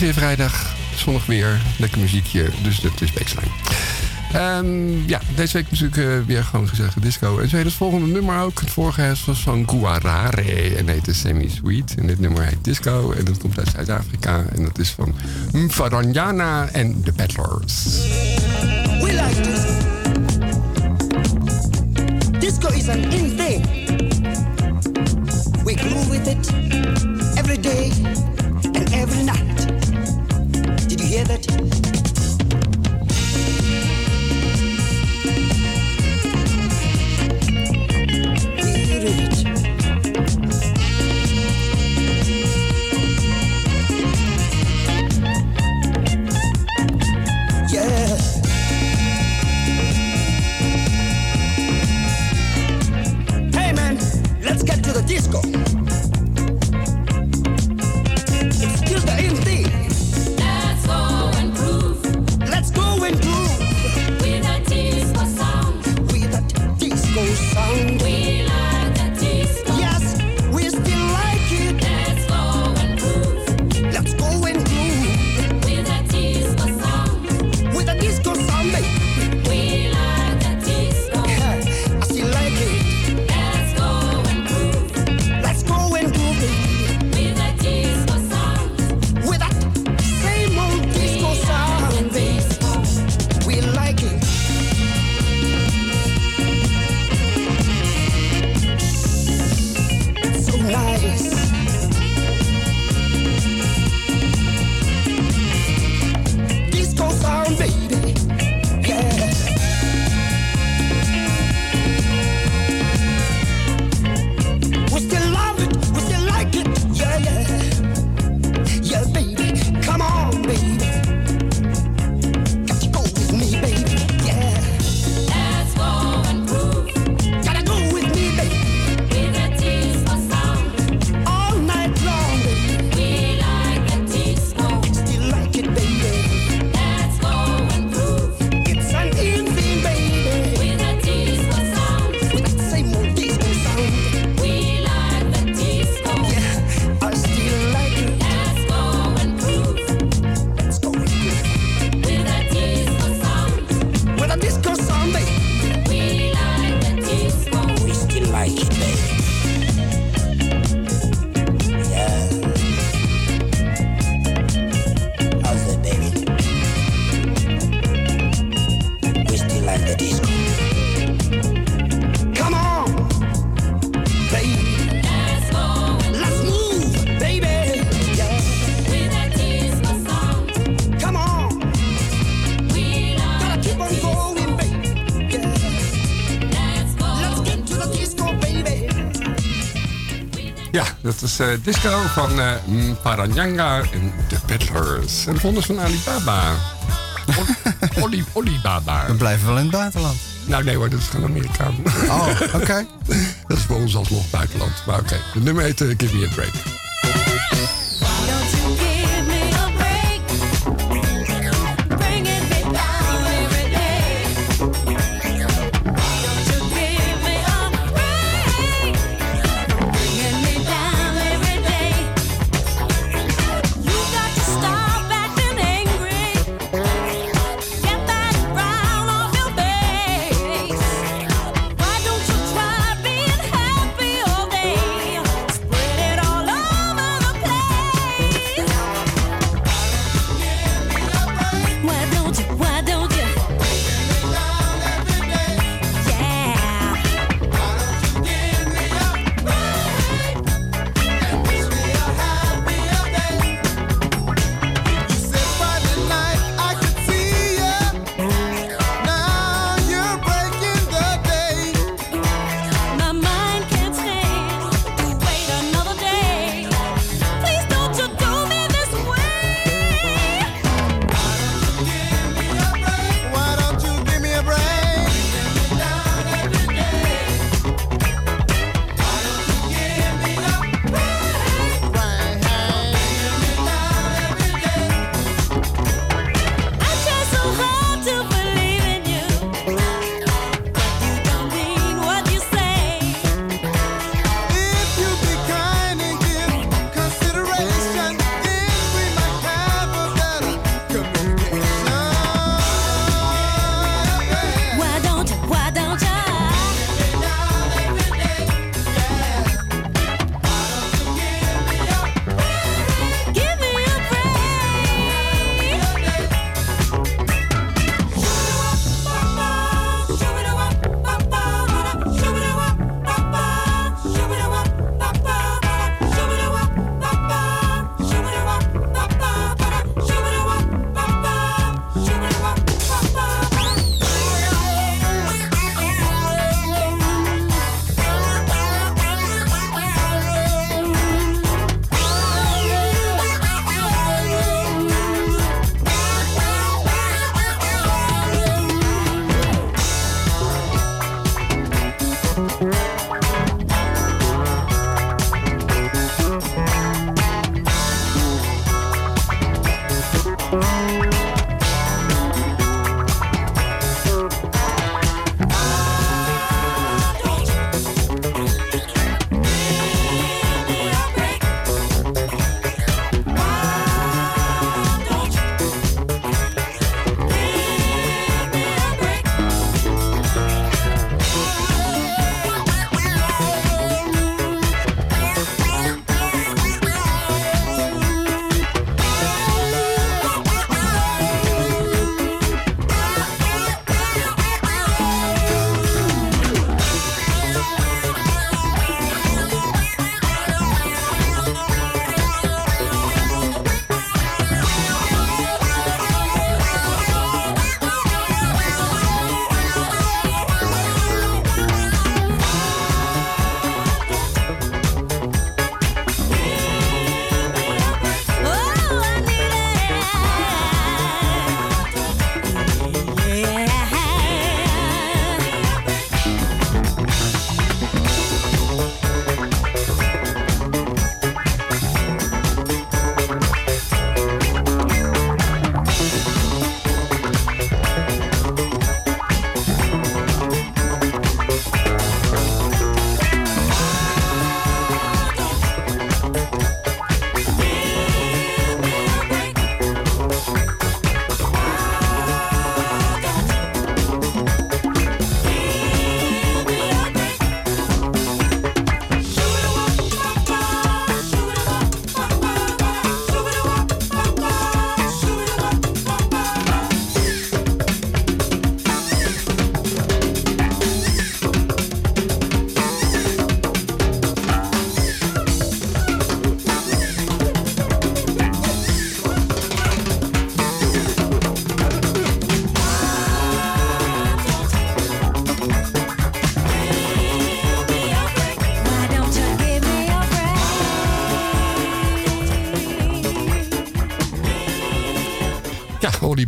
Is weer vrijdag. Zonnig weer. Lekker muziekje. Dus dat is baseline. Um, ja, deze week natuurlijk uh, weer gewoon gezellige disco. En zo heet het volgende nummer ook. Het vorige was van Guarare en heet Semi Sweet. En dit nummer heet Disco en dat komt uit Zuid-Afrika. En dat is van Mfaranjana en The Battlers. We like. Disco is an in thing. We groove with it every day and every night. Dat uh, disco van uh, Paranyanga en The Peddlers. En de volgende van Alibaba. Oli, Olibaba. We blijven wel in het buitenland. Nou nee hoor, dat is gewoon Amerikaan. Oh, oké. dat is voor ons alsnog buitenland. Maar oké, okay. de nummer heet uh, Give Me A Break.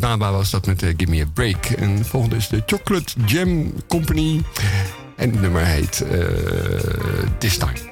Alibaba was dat met uh, Give Me a Break. En de volgende is de Chocolate Jam Company. En het nummer heet uh, This Time.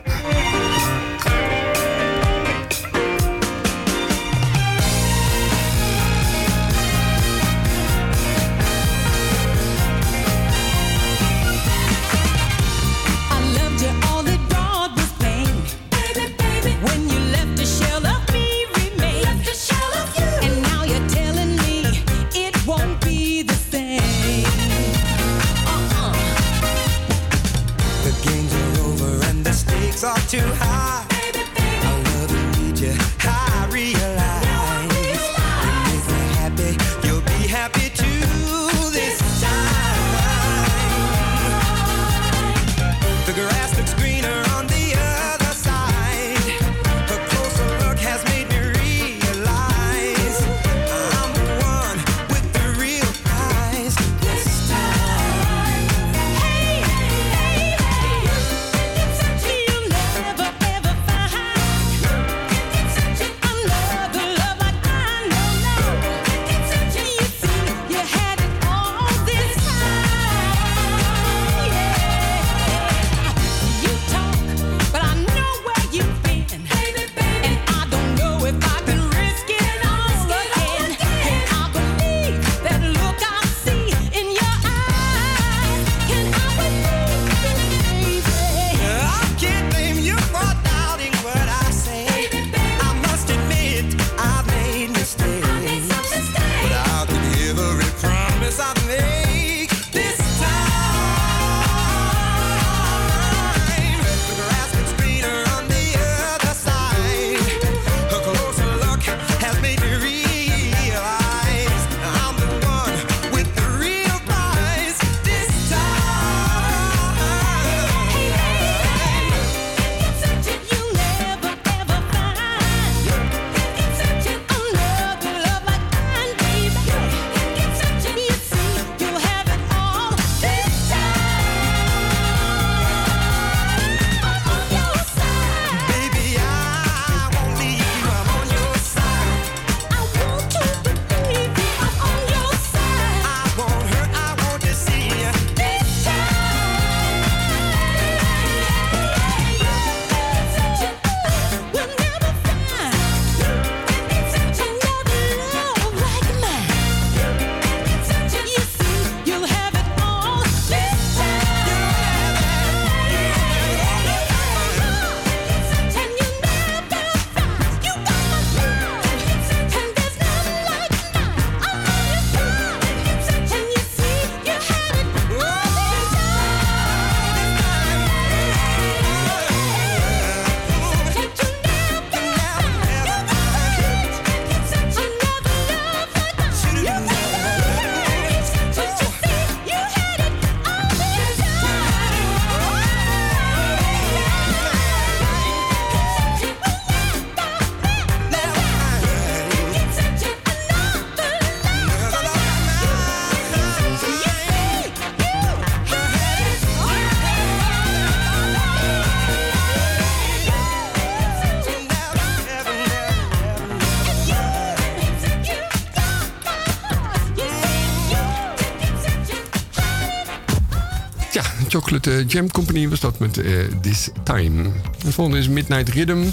Chocolate Jam Company was dat met uh, This Time. De volgende is Midnight Rhythm.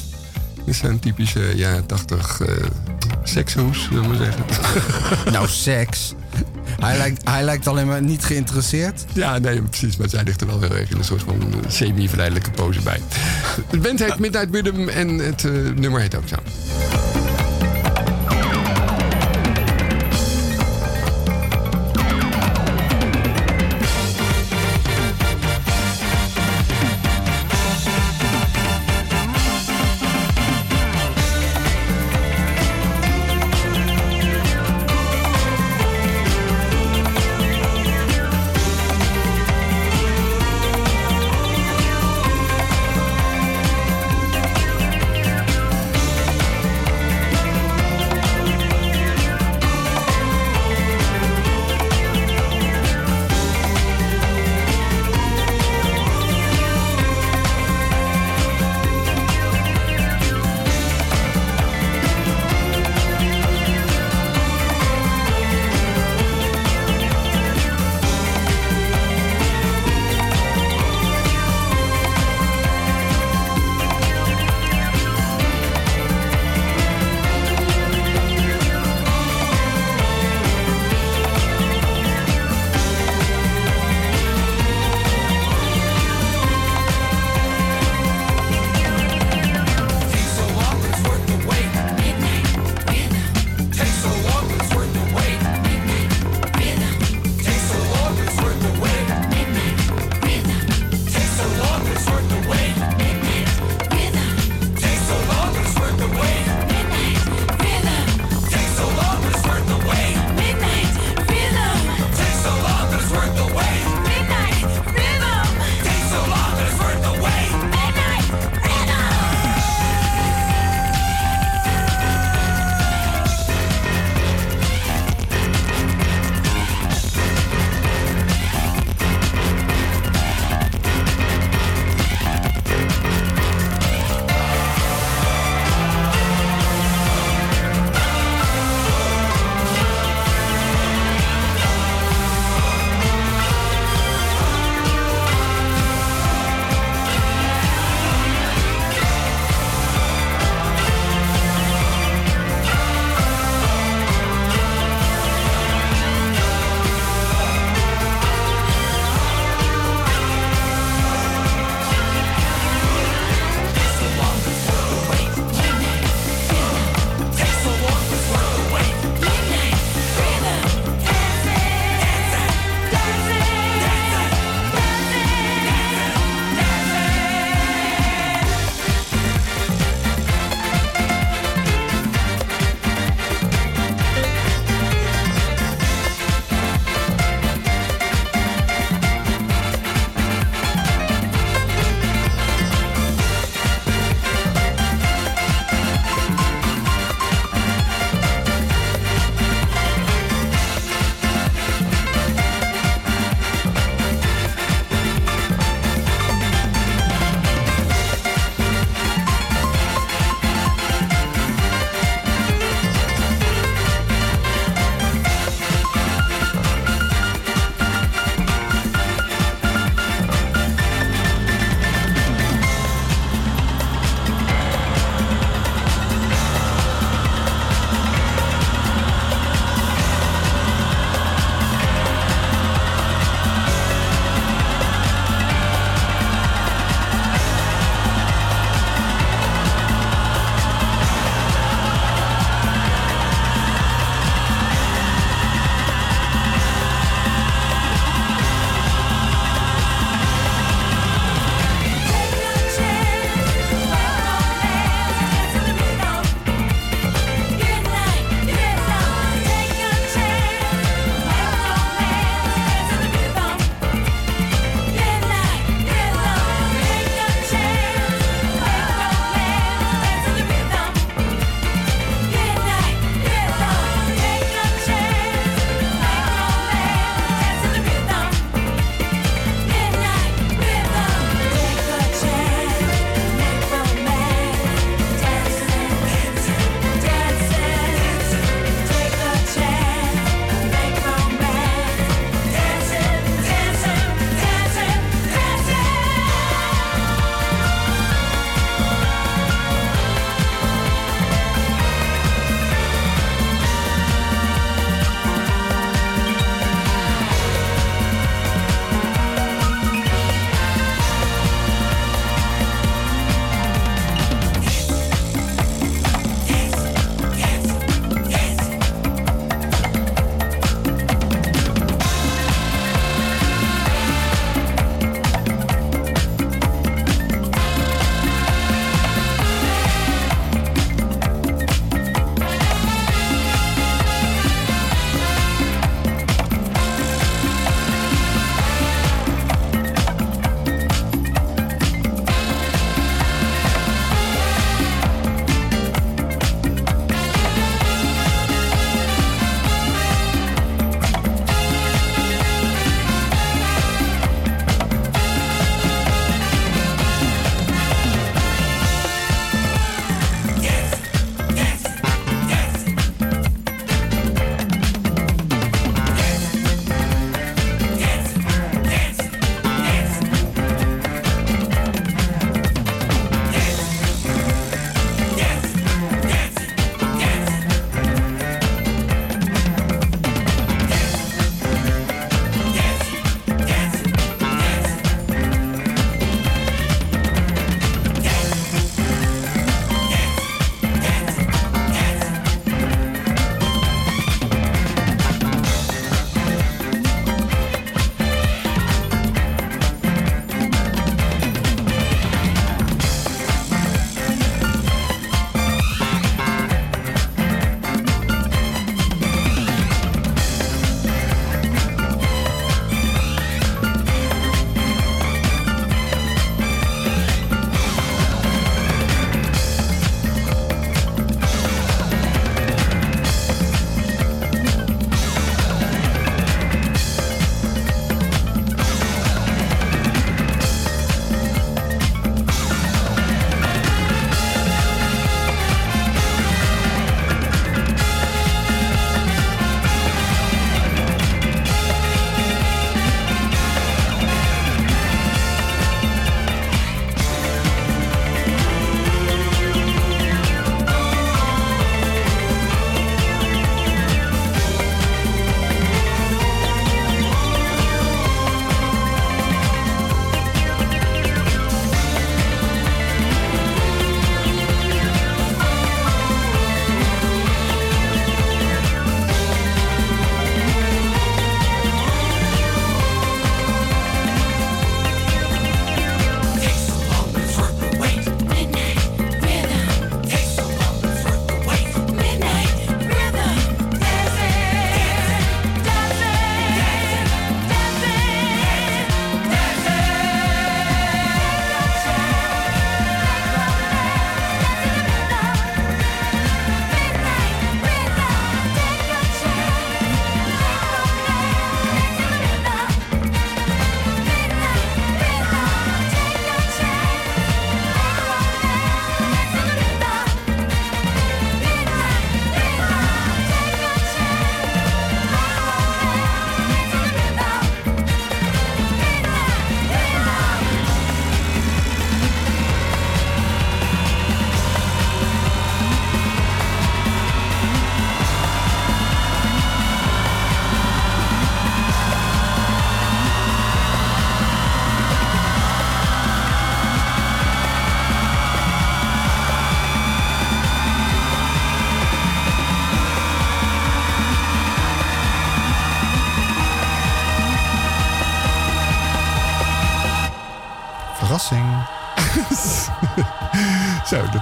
Dit zijn typische ja, 80 uh, sekshoes, zullen we zeggen. nou, seks. Hij lijkt, hij lijkt alleen maar niet geïnteresseerd. Ja, nee, precies. Maar zij ligt er wel heel erg in een soort van semi-verleidelijke pose bij. De band heet Midnight Rhythm en het uh, nummer heet ook zo.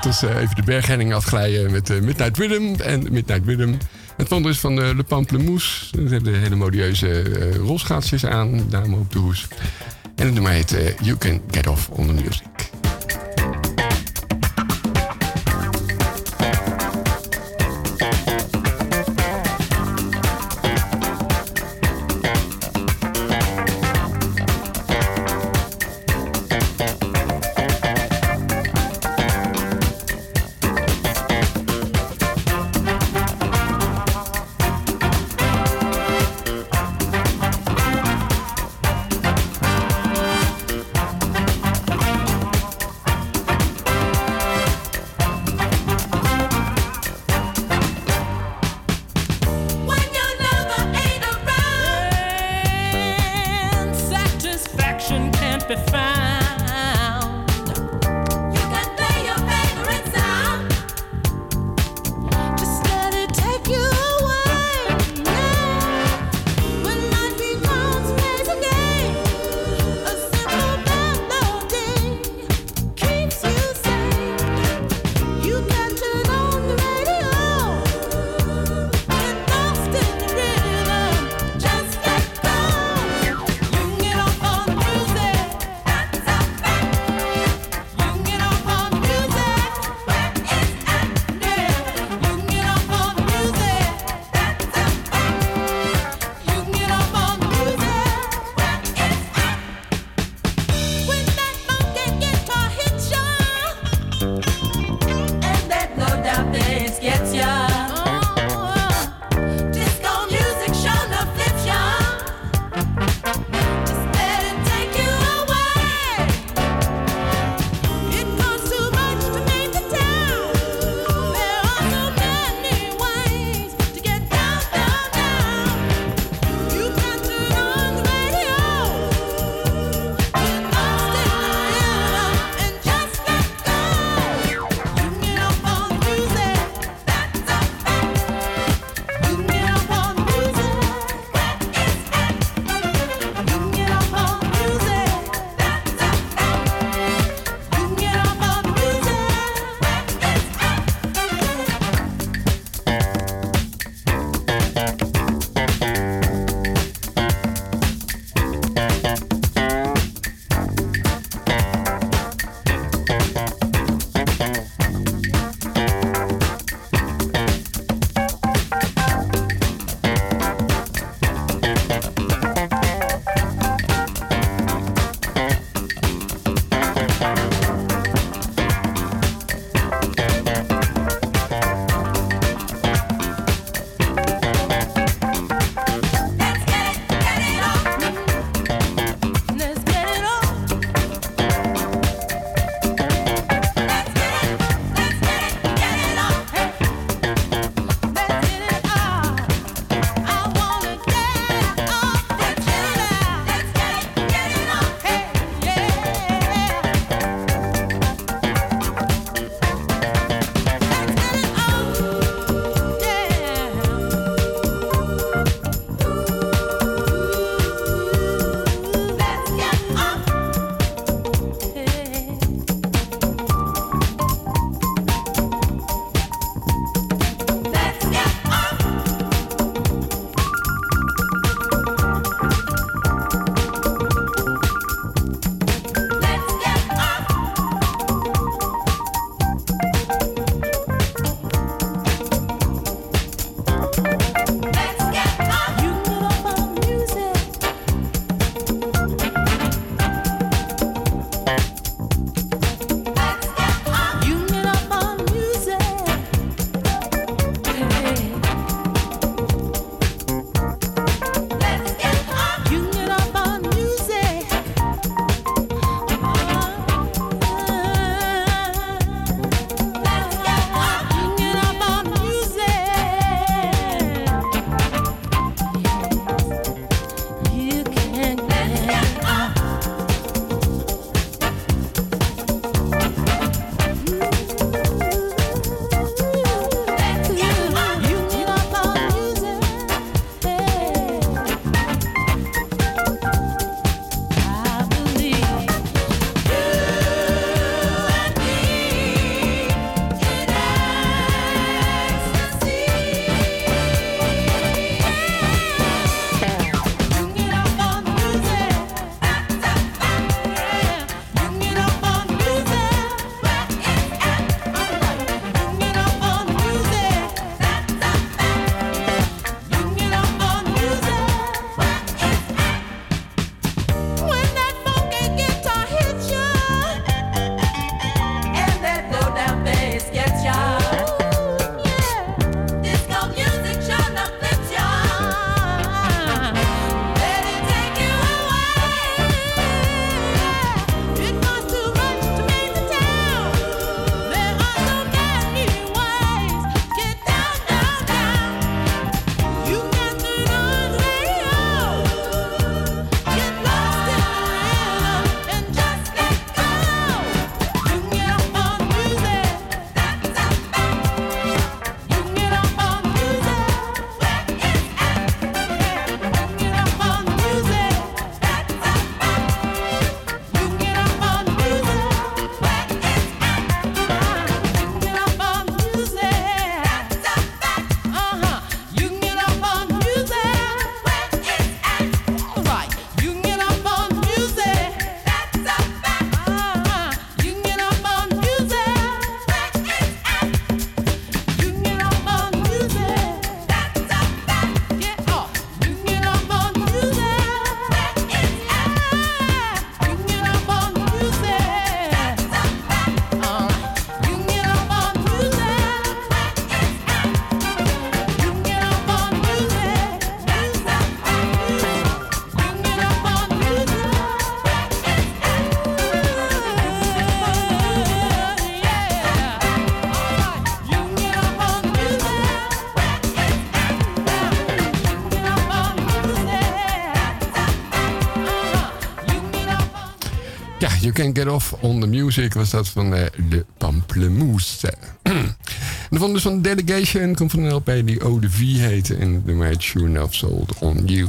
Was eh, even de berghenning afglijden met uh, Midnight Rhythm en Midnight Rhythm. Het volgende is van uh, Le Pamplemousse. Ze hebben hele modieuze rolschaatsjes aan, dame op de hoes. En het nummer heet You Can Get Off on the Music. perfection can't be found. Off on the Music was dat van uh, de Pamplemousse. de van dus van Delegation komt van een LP die Ode V heette. En de meid Sure Enough Sold on You.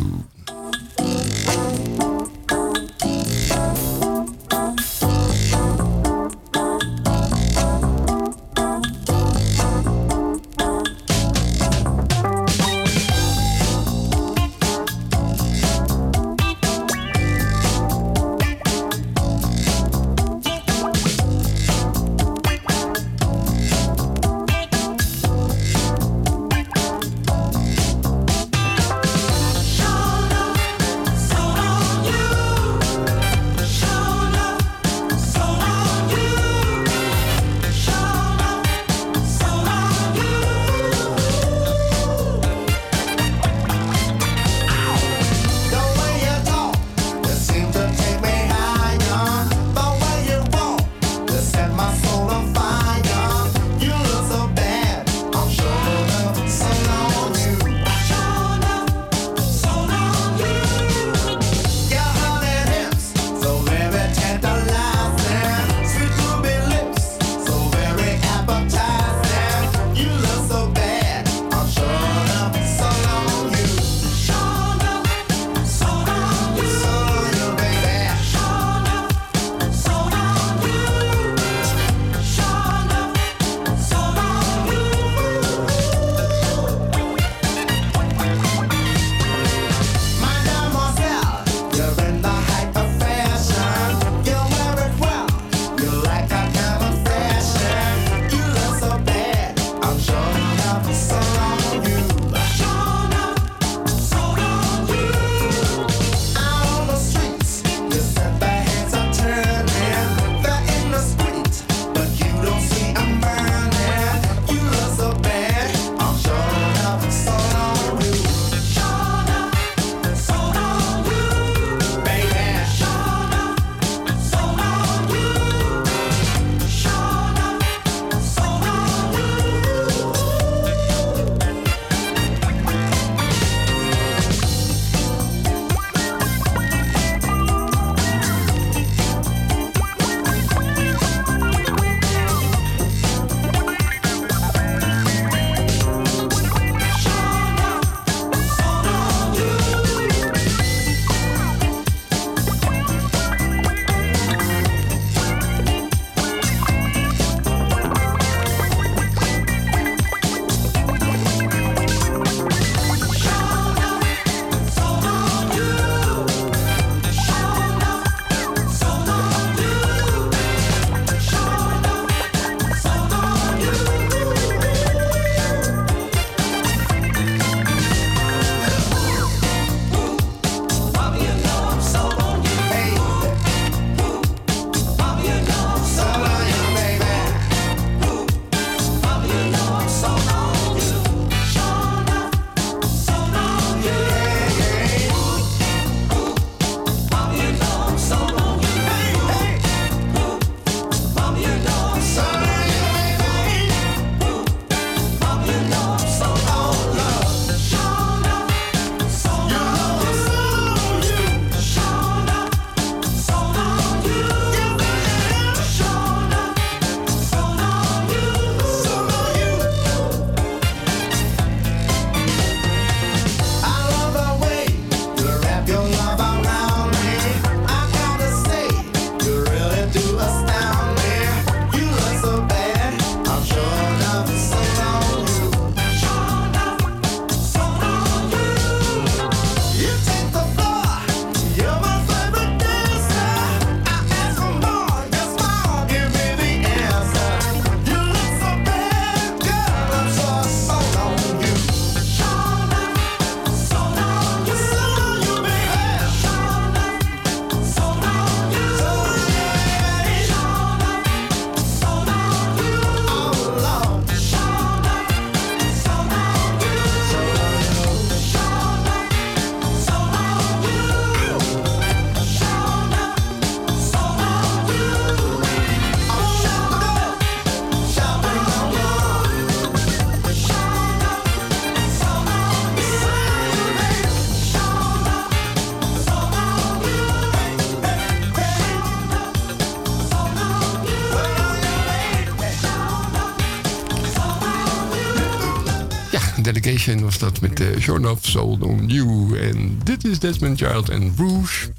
Was dat met uh, Shorn of Soul on You. En dit is Desmond Child en Rouge.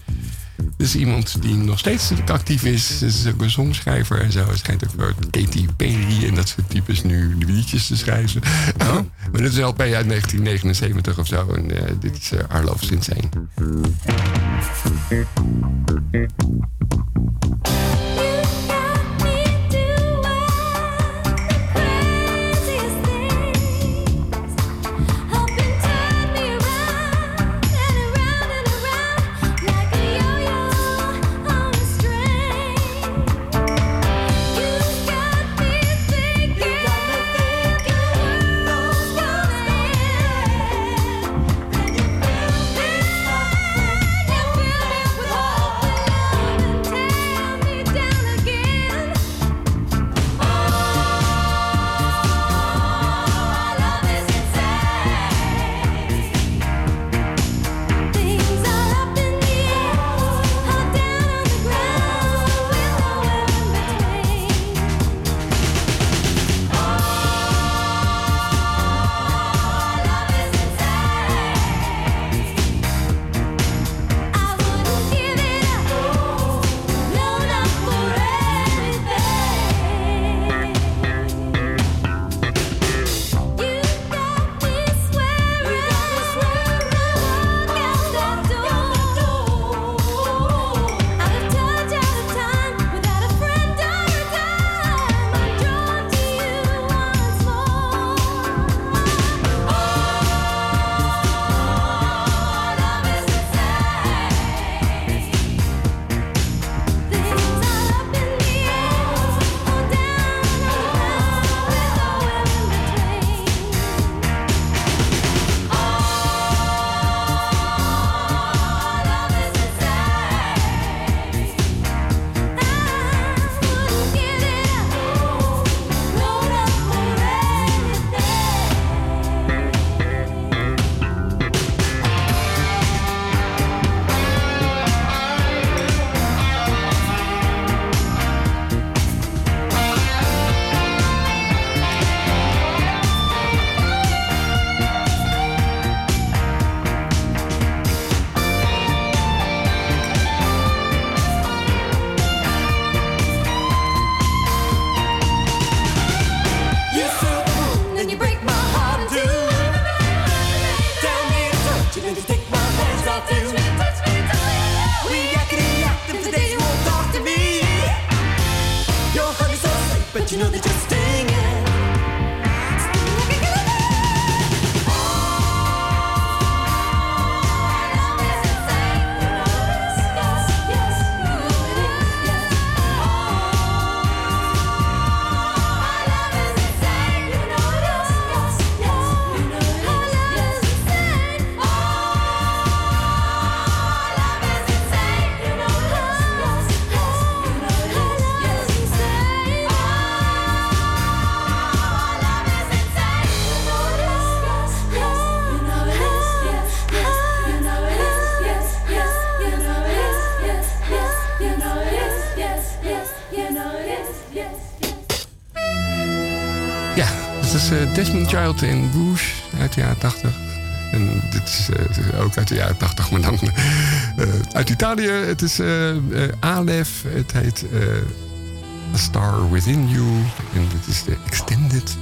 Dus iemand die nog steeds actief is. Ze is ook een songschrijver en zo. Hij schijnt ook voor Katy Perry en dat soort types nu liedjes te schrijven. Oh. maar dit is een LP uit 1979 of zo. En uh, dit is uh, you know they just Child in Rouge uit de jaren 80. En dit is uh, ook uit de jaren 80, maar dan uh, uit Italië. Het is uh, Aleph. Het heet A Star Within You. En dit is de Extended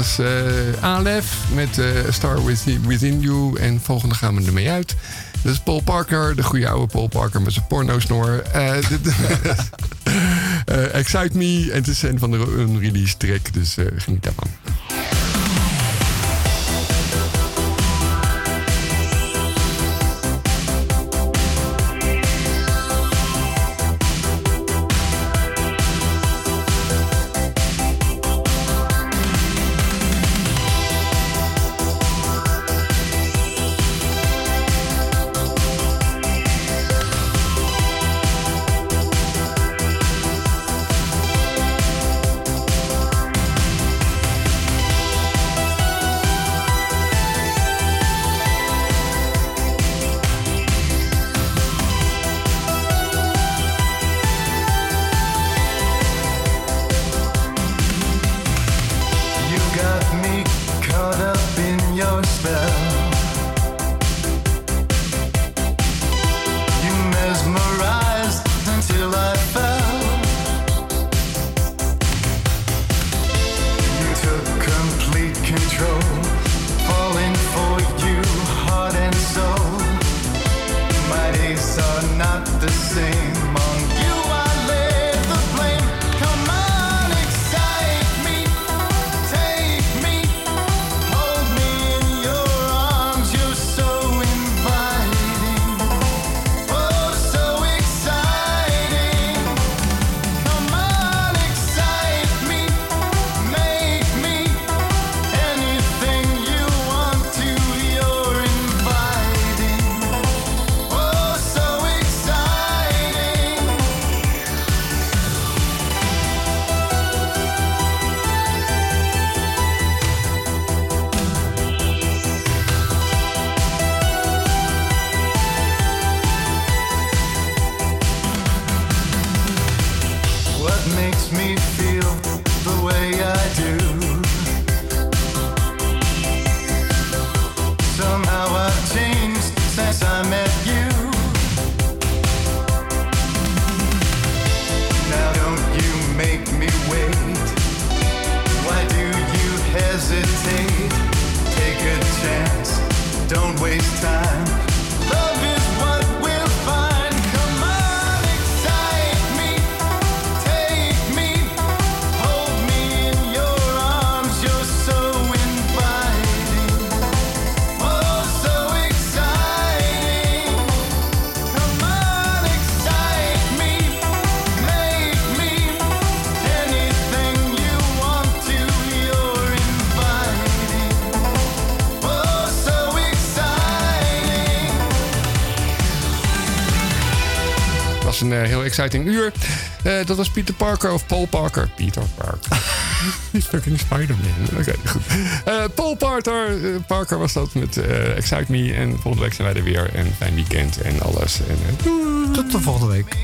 was uh, Alef met uh, Star Within, Within You. En volgende gaan we ermee uit. Dat is Paul Parker, de goede oude Paul Parker met zijn porno-snor. Uh, Excite Me. En het is een van de unreleased track, dus geniet daarvan. Exciting uur. Uh, dat was Peter Parker of Paul Parker. Peter Parker. Fucking Spider-Man. Oké, goed. Uh, Paul Parker, uh, Parker was dat met Excite Me. En volgende week zijn wij er weer. En fijn weekend en alles. En, Tot de volgende week.